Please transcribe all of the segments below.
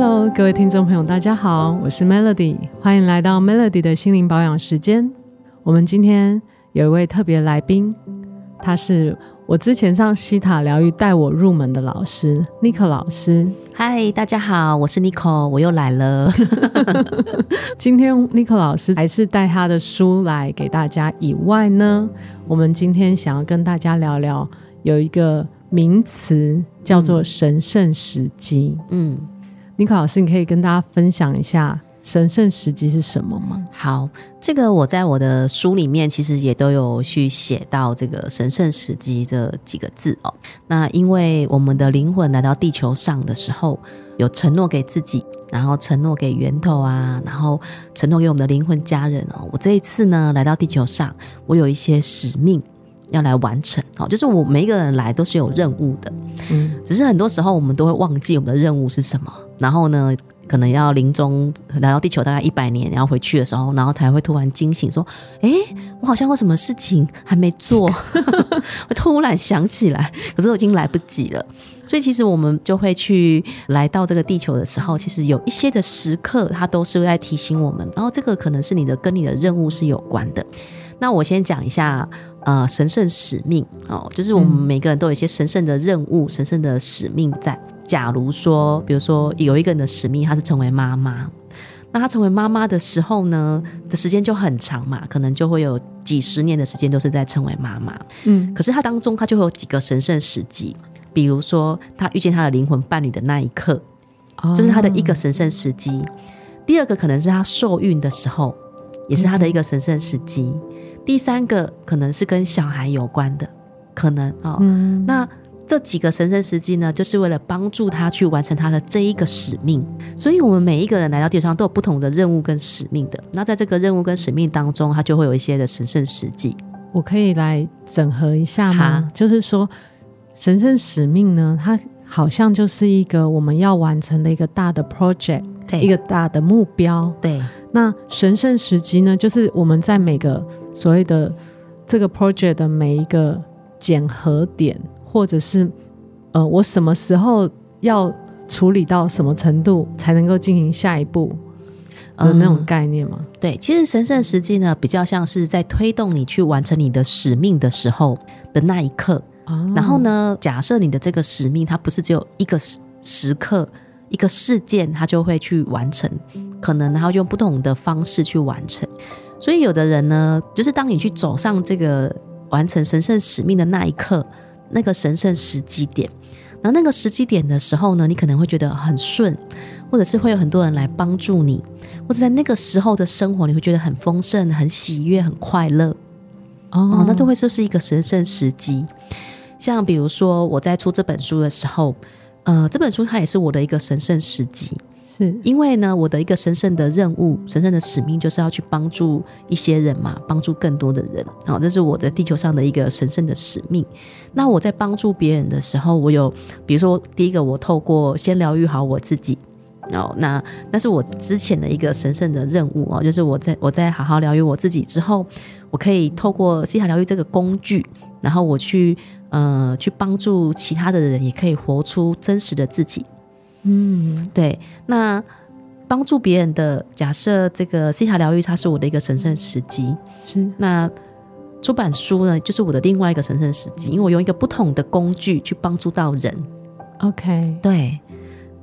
Hello，各位听众朋友，大家好，我是 Melody，欢迎来到 Melody 的心灵保养时间。我们今天有一位特别来宾，他是我之前上西塔疗愈带我入门的老师，Nico 老师。嗨，大家好，我是 Nico，我又来了。今天 Nico 老师还是带他的书来给大家。以外呢，我们今天想要跟大家聊聊，有一个名词叫做神圣时机。嗯，Nico 老师，你可以跟大家分享一下神圣时机是什么吗？好，这个我在我的书里面其实也都有去写到这个神圣时机这几个字哦。那因为我们的灵魂来到地球上的时候，有承诺给自己，然后承诺给源头啊，然后承诺给我们的灵魂家人哦。我这一次呢来到地球上，我有一些使命要来完成哦。就是我每一个人来都是有任务的，嗯，只是很多时候我们都会忘记我们的任务是什么，然后呢，可能要临终来到地球大概一百年，然后回去的时候，然后才会突然惊醒，说：“哎，我好像有什么事情还没做。”我突然想起来，可是我已经来不及了。所以其实我们就会去来到这个地球的时候，其实有一些的时刻，它都是会在提醒我们。然后这个可能是你的跟你的任务是有关的。那我先讲一下，呃，神圣使命哦，就是我们每个人都有一些神圣的任务、神圣的使命在。假如说，比如说有一个人的使命，他是成为妈妈，那他成为妈妈的时候呢，的时间就很长嘛，可能就会有几十年的时间都是在成为妈妈。嗯，可是他当中他就会有几个神圣时机，比如说他遇见他的灵魂伴侣的那一刻，这、就是他的一个神圣时机。第二个可能是他受孕的时候，也是他的一个神圣时机。第三个可能是跟小孩有关的，可能哦，嗯、那。这几个神圣时机呢，就是为了帮助他去完成他的这一个使命。所以，我们每一个人来到地球上都有不同的任务跟使命的。那在这个任务跟使命当中，他就会有一些的神圣时机。我可以来整合一下吗？就是说，神圣使命呢，它好像就是一个我们要完成的一个大的 project，对，一个大的目标。对。那神圣时机呢，就是我们在每个所谓的这个 project 的每一个检核点。或者是，呃，我什么时候要处理到什么程度才能够进行下一步的那种概念吗？嗯，对，其实神圣时机呢，比较像是在推动你去完成你的使命的时候的那一刻。哦，然后呢，假设你的这个使命，它不是只有一个时时刻、一个事件，它就会去完成，可能然后用不同的方式去完成。所以有的人呢，就是当你去走上这个完成神圣使命的那一刻。那个神圣时机点，然后那个时机点的时候呢，你可能会觉得很顺，或者是会有很多人来帮助你，或者在那个时候的生活，你会觉得很丰盛、很喜悦、很快乐。哦，那就会就是一个神圣时机。像比如说我在出这本书的时候，呃，这本书它也是我的一个神圣时机。是因为呢，我的一个神圣的任务、神圣的使命，就是要去帮助一些人嘛，帮助更多的人。好，这是我在地球上的一个神圣的使命。那我在帮助别人的时候，我有，比如说，第一个，我透过先疗愈好我自己。哦，那那是我之前的一个神圣的任务哦，就是我在我在好好疗愈我自己之后，我可以透过西塔疗愈这个工具，然后我去呃去帮助其他的人，也可以活出真实的自己。嗯，对。那帮助别人的假设，这个西塔疗愈，它是我的一个神圣时机。是。那出版书呢，就是我的另外一个神圣时机，因为我用一个不同的工具去帮助到人。OK，对。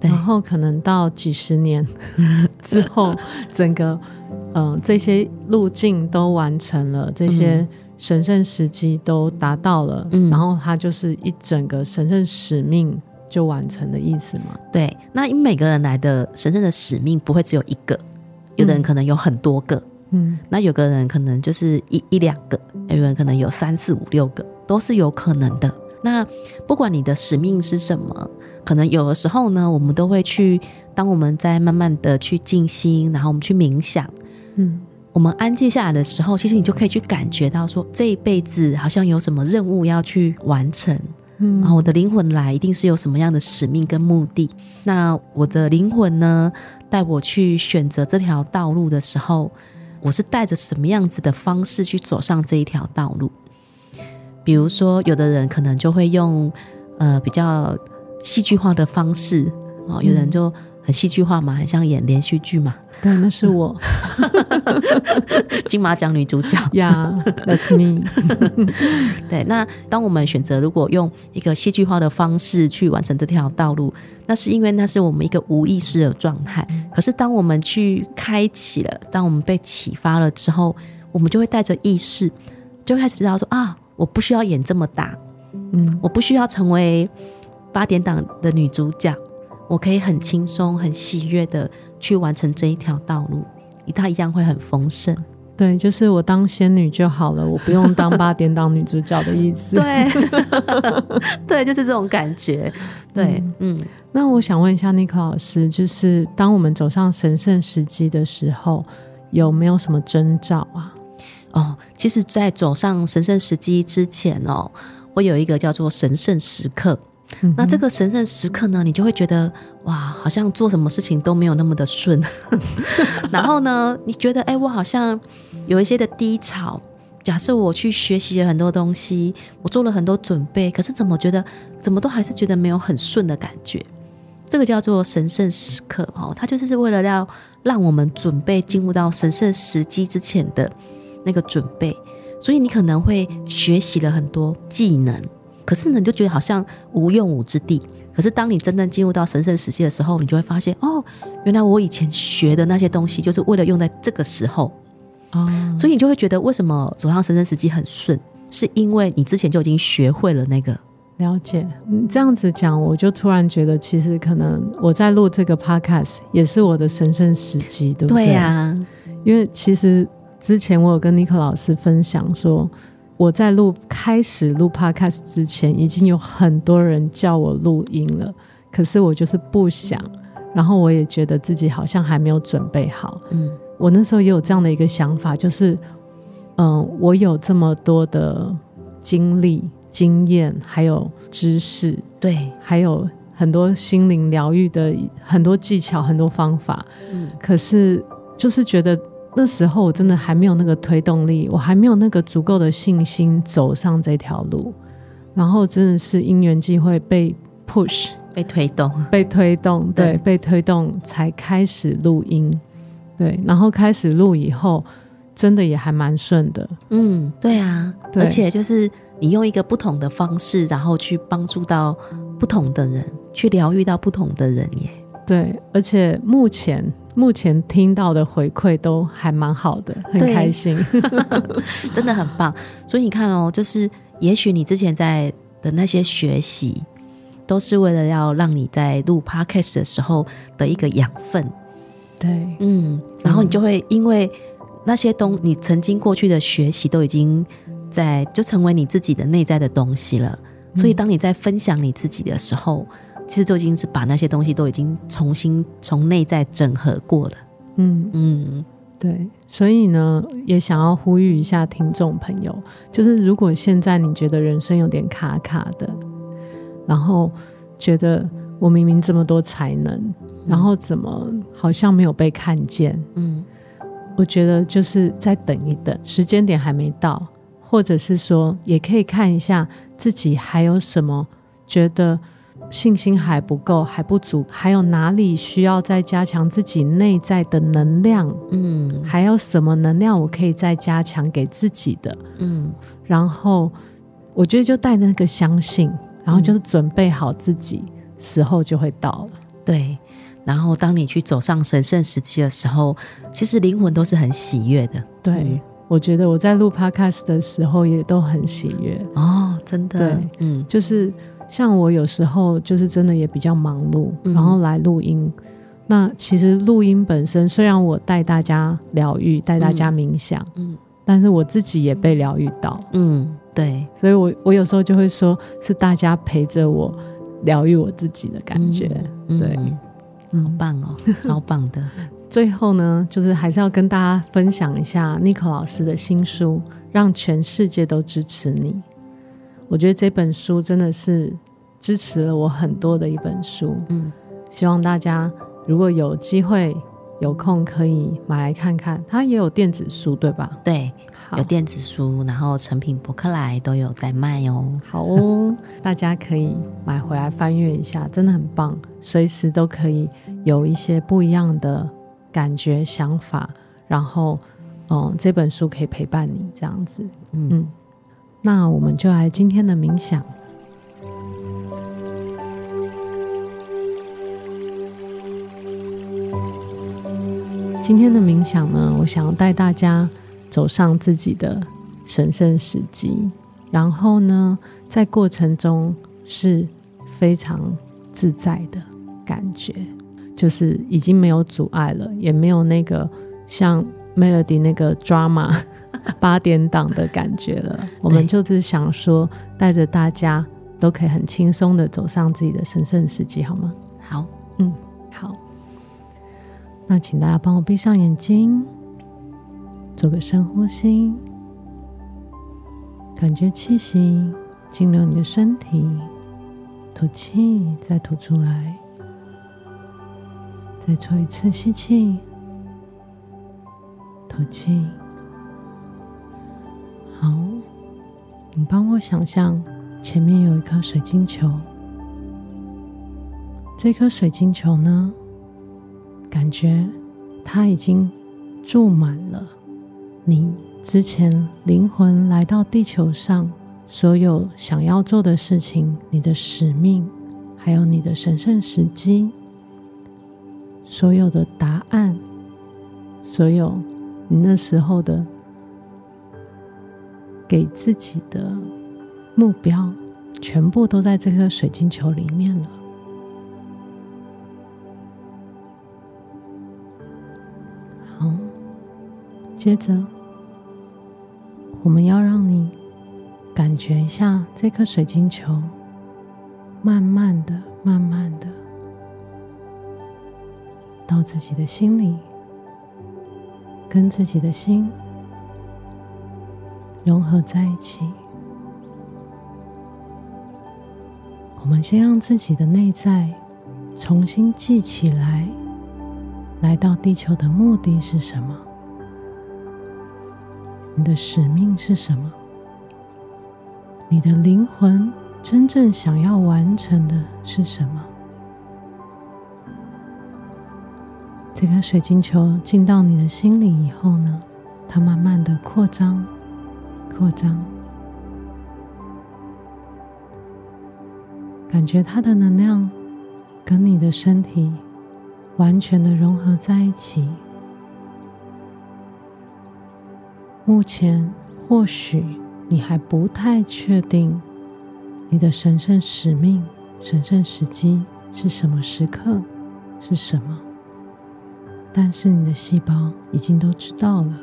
对。然后可能到几十年 之后，整个嗯、呃、这些路径都完成了，这些神圣时机都达到了，嗯，然后它就是一整个神圣使命。就完成的意思吗？对，那因为每个人来的神圣的使命不会只有一个，有的人可能有很多个，嗯，那有个人可能就是一一两个，有人可能有三四五六个，都是有可能的。那不管你的使命是什么，可能有的时候呢，我们都会去，当我们在慢慢的去静心，然后我们去冥想，嗯，我们安静下来的时候，其实你就可以去感觉到说，这一辈子好像有什么任务要去完成。然后我的灵魂来，一定是有什么样的使命跟目的。那我的灵魂呢，带我去选择这条道路的时候，我是带着什么样子的方式去走上这一条道路？比如说，有的人可能就会用呃比较戏剧化的方式啊，有人就很戏剧化嘛，很像演连续剧嘛。对，那是我，金马奖女主角呀、yeah，That's me。对，那当我们选择如果用一个戏剧化的方式去完成这条道路，那是因为那是我们一个无意识的状态。可是当我们去开启了，当我们被启发了之后，我们就会带着意识，就开始知道说啊，我不需要演这么大，嗯，我不需要成为八点档的女主角。我可以很轻松、很喜悦的去完成这一条道路，它一样会很丰盛。对，就是我当仙女就好了，我不用当八点档女主角的意思。对，对，就是这种感觉。对，嗯。嗯，那我想问一下 Nico 老师，就是当我们走上神圣时机的时候，有没有什么征兆啊？哦，其实，在走上神圣时机之前哦，我有一个叫做神圣时刻。那这个神圣时刻呢，你就会觉得哇，好像做什么事情都没有那么的顺。然后呢，你觉得哎，我好像有一些的低潮。假设我去学习了很多东西，我做了很多准备，可是怎么觉得怎么都还是觉得没有很顺的感觉？这个叫做神圣时刻哦，它就是为了要让我们准备进入到神圣时机之前的那个准备。所以你可能会学习了很多技能。可是呢，你就觉得好像无用武之地。可是当你真正进入到神圣时期的时候，你就会发现，哦，原来我以前学的那些东西，就是为了用在这个时候。哦，所以你就会觉得，为什么走上神圣时期很顺？是因为你之前就已经学会了那个。了解，你这样子讲，我就突然觉得，其实可能我在录这个 podcast 也是我的神圣时机，对不对？对呀、啊，因为其实之前我有跟 Nico 老师分享说。我在录开始录 Podcast 之前，已经有很多人叫我录音了，可是我就是不想，然后我也觉得自己好像还没有准备好。嗯，我那时候也有这样的一个想法，就是，嗯、呃，我有这么多的经历、经验，还有知识，对，还有很多心灵疗愈的很多技巧、很多方法，嗯，可是就是觉得。那时候我真的还没有那个推动力，我还没有那个足够的信心走上这条路，然后真的是因缘际会被 push 被推动，被推动，对，对，被推动才开始录音，对，然后开始录以后，真的也还蛮顺的，嗯，对啊，对，而且就是你用一个不同的方式，然后去帮助到不同的人，去疗愈到不同的人耶，对，而且目前。目前听到的回馈都还蛮好的，很开心，真的很棒。所以你看哦，就是也许你之前在的那些学习，都是为了要让你在录 Podcast 的时候的一个养分。对，嗯，然后你就会因为那些东，你曾经过去的学习都已经在，就成为你自己的内在的东西了。所以当你在分享你自己的时候，其实就已经是把那些东西都已经重新从内在整合过了。嗯嗯，对。所以呢，也想要呼吁一下听众朋友，就是如果现在你觉得人生有点卡卡的，然后觉得我明明这么多才能，嗯、然后怎么好像没有被看见？嗯，我觉得就是再等一等，时间点还没到，或者是说，也可以看一下自己还有什么觉得。信心还不够，还不足，还有哪里需要再加强自己内在的能量？嗯，还有什么能量我可以再加强给自己的？嗯，然后我觉得就带那个相信，然后就是准备好自己，嗯，时候就会到了。对，然后当你去走上神圣时期的时候，其实灵魂都是很喜悦的。对，嗯，我觉得我在录 Podcast 的时候也都很喜悦。哦，真的，对，嗯，就是。像我有时候就是真的也比较忙碌，嗯、然后来录音。那其实录音本身，虽然我带大家疗愈，带大家冥想，嗯，但是我自己也被疗愈到，嗯，对。所以我我有时候就会说，是大家陪着我疗愈我自己的感觉，嗯、对，好棒哦，超棒的。最后呢，就是还是要跟大家分享一下 Nico 老师的新书《让全世界都支持你》。我觉得这本书真的是支持了我很多的一本书。嗯，希望大家如果有机会有空可以买来看看。它也有电子书，对吧？对，有电子书，然后成品博客来都有在卖哦。好哦，大家可以买回来翻阅一下，真的很棒，随时都可以有一些不一样的感觉、想法。然后，嗯，这本书可以陪伴你这样子。嗯，嗯，那我们就来今天的冥想。今天的冥想呢，我想要带大家走上自己的神圣时机，然后呢，在过程中是非常自在的感觉，就是已经没有阻碍了，也没有那个像 Melody 那个 drama 八点档的感觉了。我们就是想说，带着大家都可以很轻松的走上自己的神圣时机，好吗？好，嗯。好那请大家帮我闭上眼睛，做个深呼吸，感觉气息进入你的身体，吐气，再吐出来，再做一次吸气，吐气。好，你帮我想象前面有一颗水晶球，这颗水晶球呢，感觉它已经注满了你之前灵魂来到地球上所有想要做的事情，你的使命，还有你的神圣时机，所有的答案，所有你那时候的给自己的目标，全部都在这颗水晶球里面了。好接着，我们要让你感觉一下这颗水晶球，慢慢的、慢慢的到自己的心里，跟自己的心融合在一起。我们先让自己的内在重新记起来，来到地球的目的是什么？你的使命是什么？你的灵魂真正想要完成的是什么？这个水晶球进到你的心里以后呢，它慢慢的扩张、扩张，感觉它的能量跟你的身体完全的融合在一起。目前，或许你还不太确定你的神圣使命、神圣时机是什么时刻，是什么，但是你的细胞已经都知道了。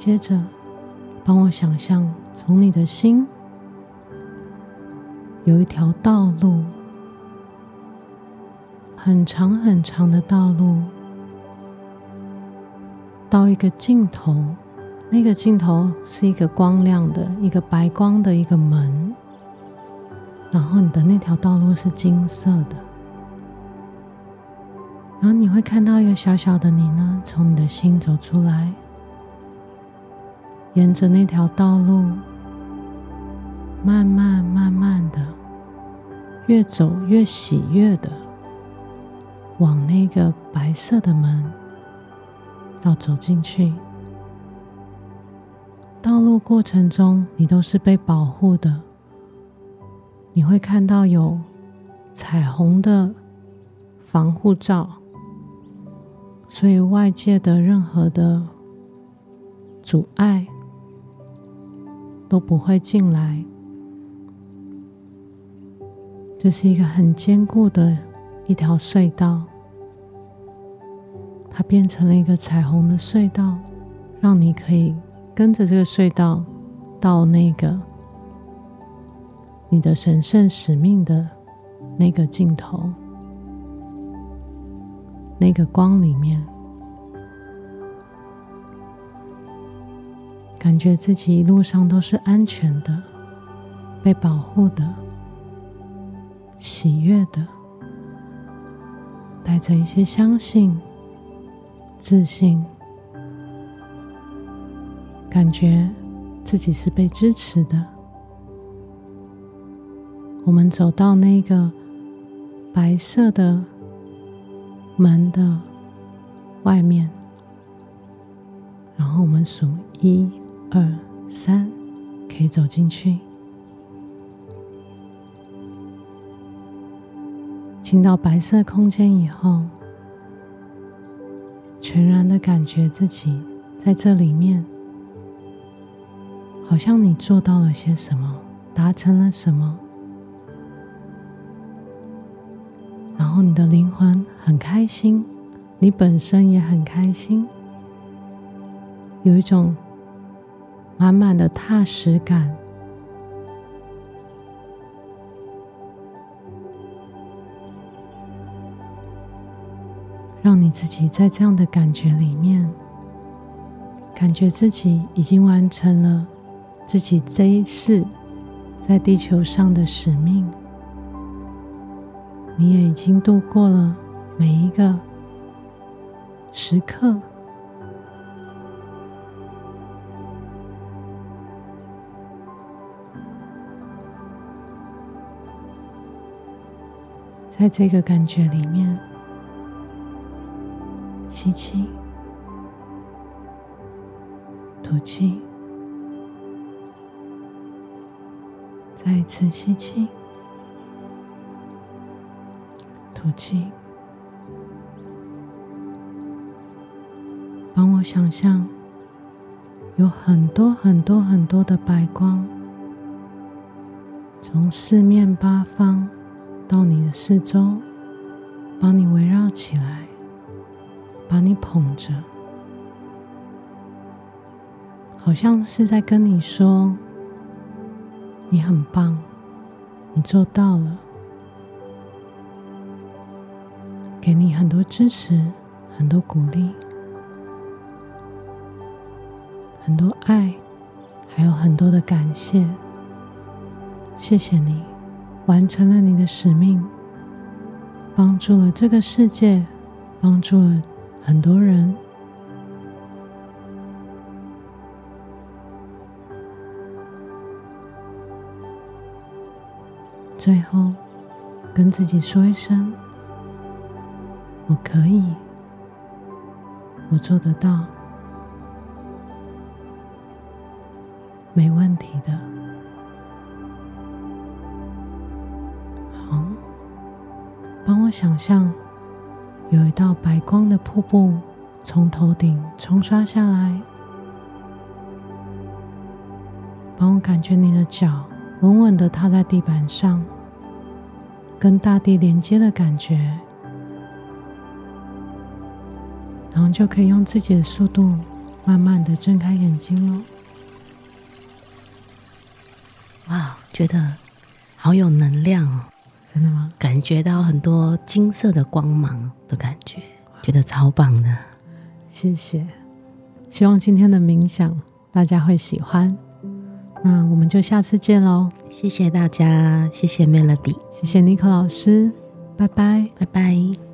接着，帮我想象，从你的心有一条道路，很长很长的道路。到一个尽头，那个尽头是一个光亮的、一个白光的一个门，然后你的那条道路是金色的，然后你会看到一个小小的你呢，从你的心走出来，沿着那条道路，慢慢慢慢的，越走越喜悦的，往那个白色的门。要走进去，道路过程中你都是被保护的。你会看到有彩虹的防护罩，所以外界的任何的阻碍都不会进来。这是一个很坚固的一条隧道。它变成了一个彩虹的隧道，让你可以跟着这个隧道到那个你的神圣使命的那个尽头，那个光里面，感觉自己一路上都是安全的、被保护的、喜悦的。带着一些相信、自信，感觉自己是被支持的。我们走到那个白色的门的外面，然后我们数一二三，可以走进去。进到白色空间以后，全然的感觉自己在这里面，好像你做到了些什么，达成了什么，然后你的灵魂很开心，你本身也很开心，有一种满满的踏实感。让你自己在这样的感觉里面，感觉自己已经完成了自己这一世在地球上的使命，你也已经度过了每一个时刻，在这个感觉里面。吸气，吐气，再一次吸气，吐气。帮我想象，有很多很多很多的白光，从四面八方到你的四周，把你围绕起来。把你捧着，好像是在跟你说：“你很棒，你做到了。”给你很多支持，很多鼓励，很多爱，还有很多的感谢。谢谢你完成了你的使命，帮助了这个世界，帮助了。很多人，最后跟自己说一声：“我可以，我做得到，没问题的。”想象。有一道白光的瀑布从头顶冲刷下来，帮我感觉你的脚稳稳的踏在地板上，跟大地连接的感觉，然后就可以用自己的速度慢慢的睁开眼睛喽。哇，觉得好有能量哦！真的吗？感觉到很多金色的光芒的感觉，觉得超棒的。谢谢，希望今天的冥想大家会喜欢。那我们就下次见喽！谢谢大家，谢谢 Melody，谢谢尼克老师，拜拜，拜拜。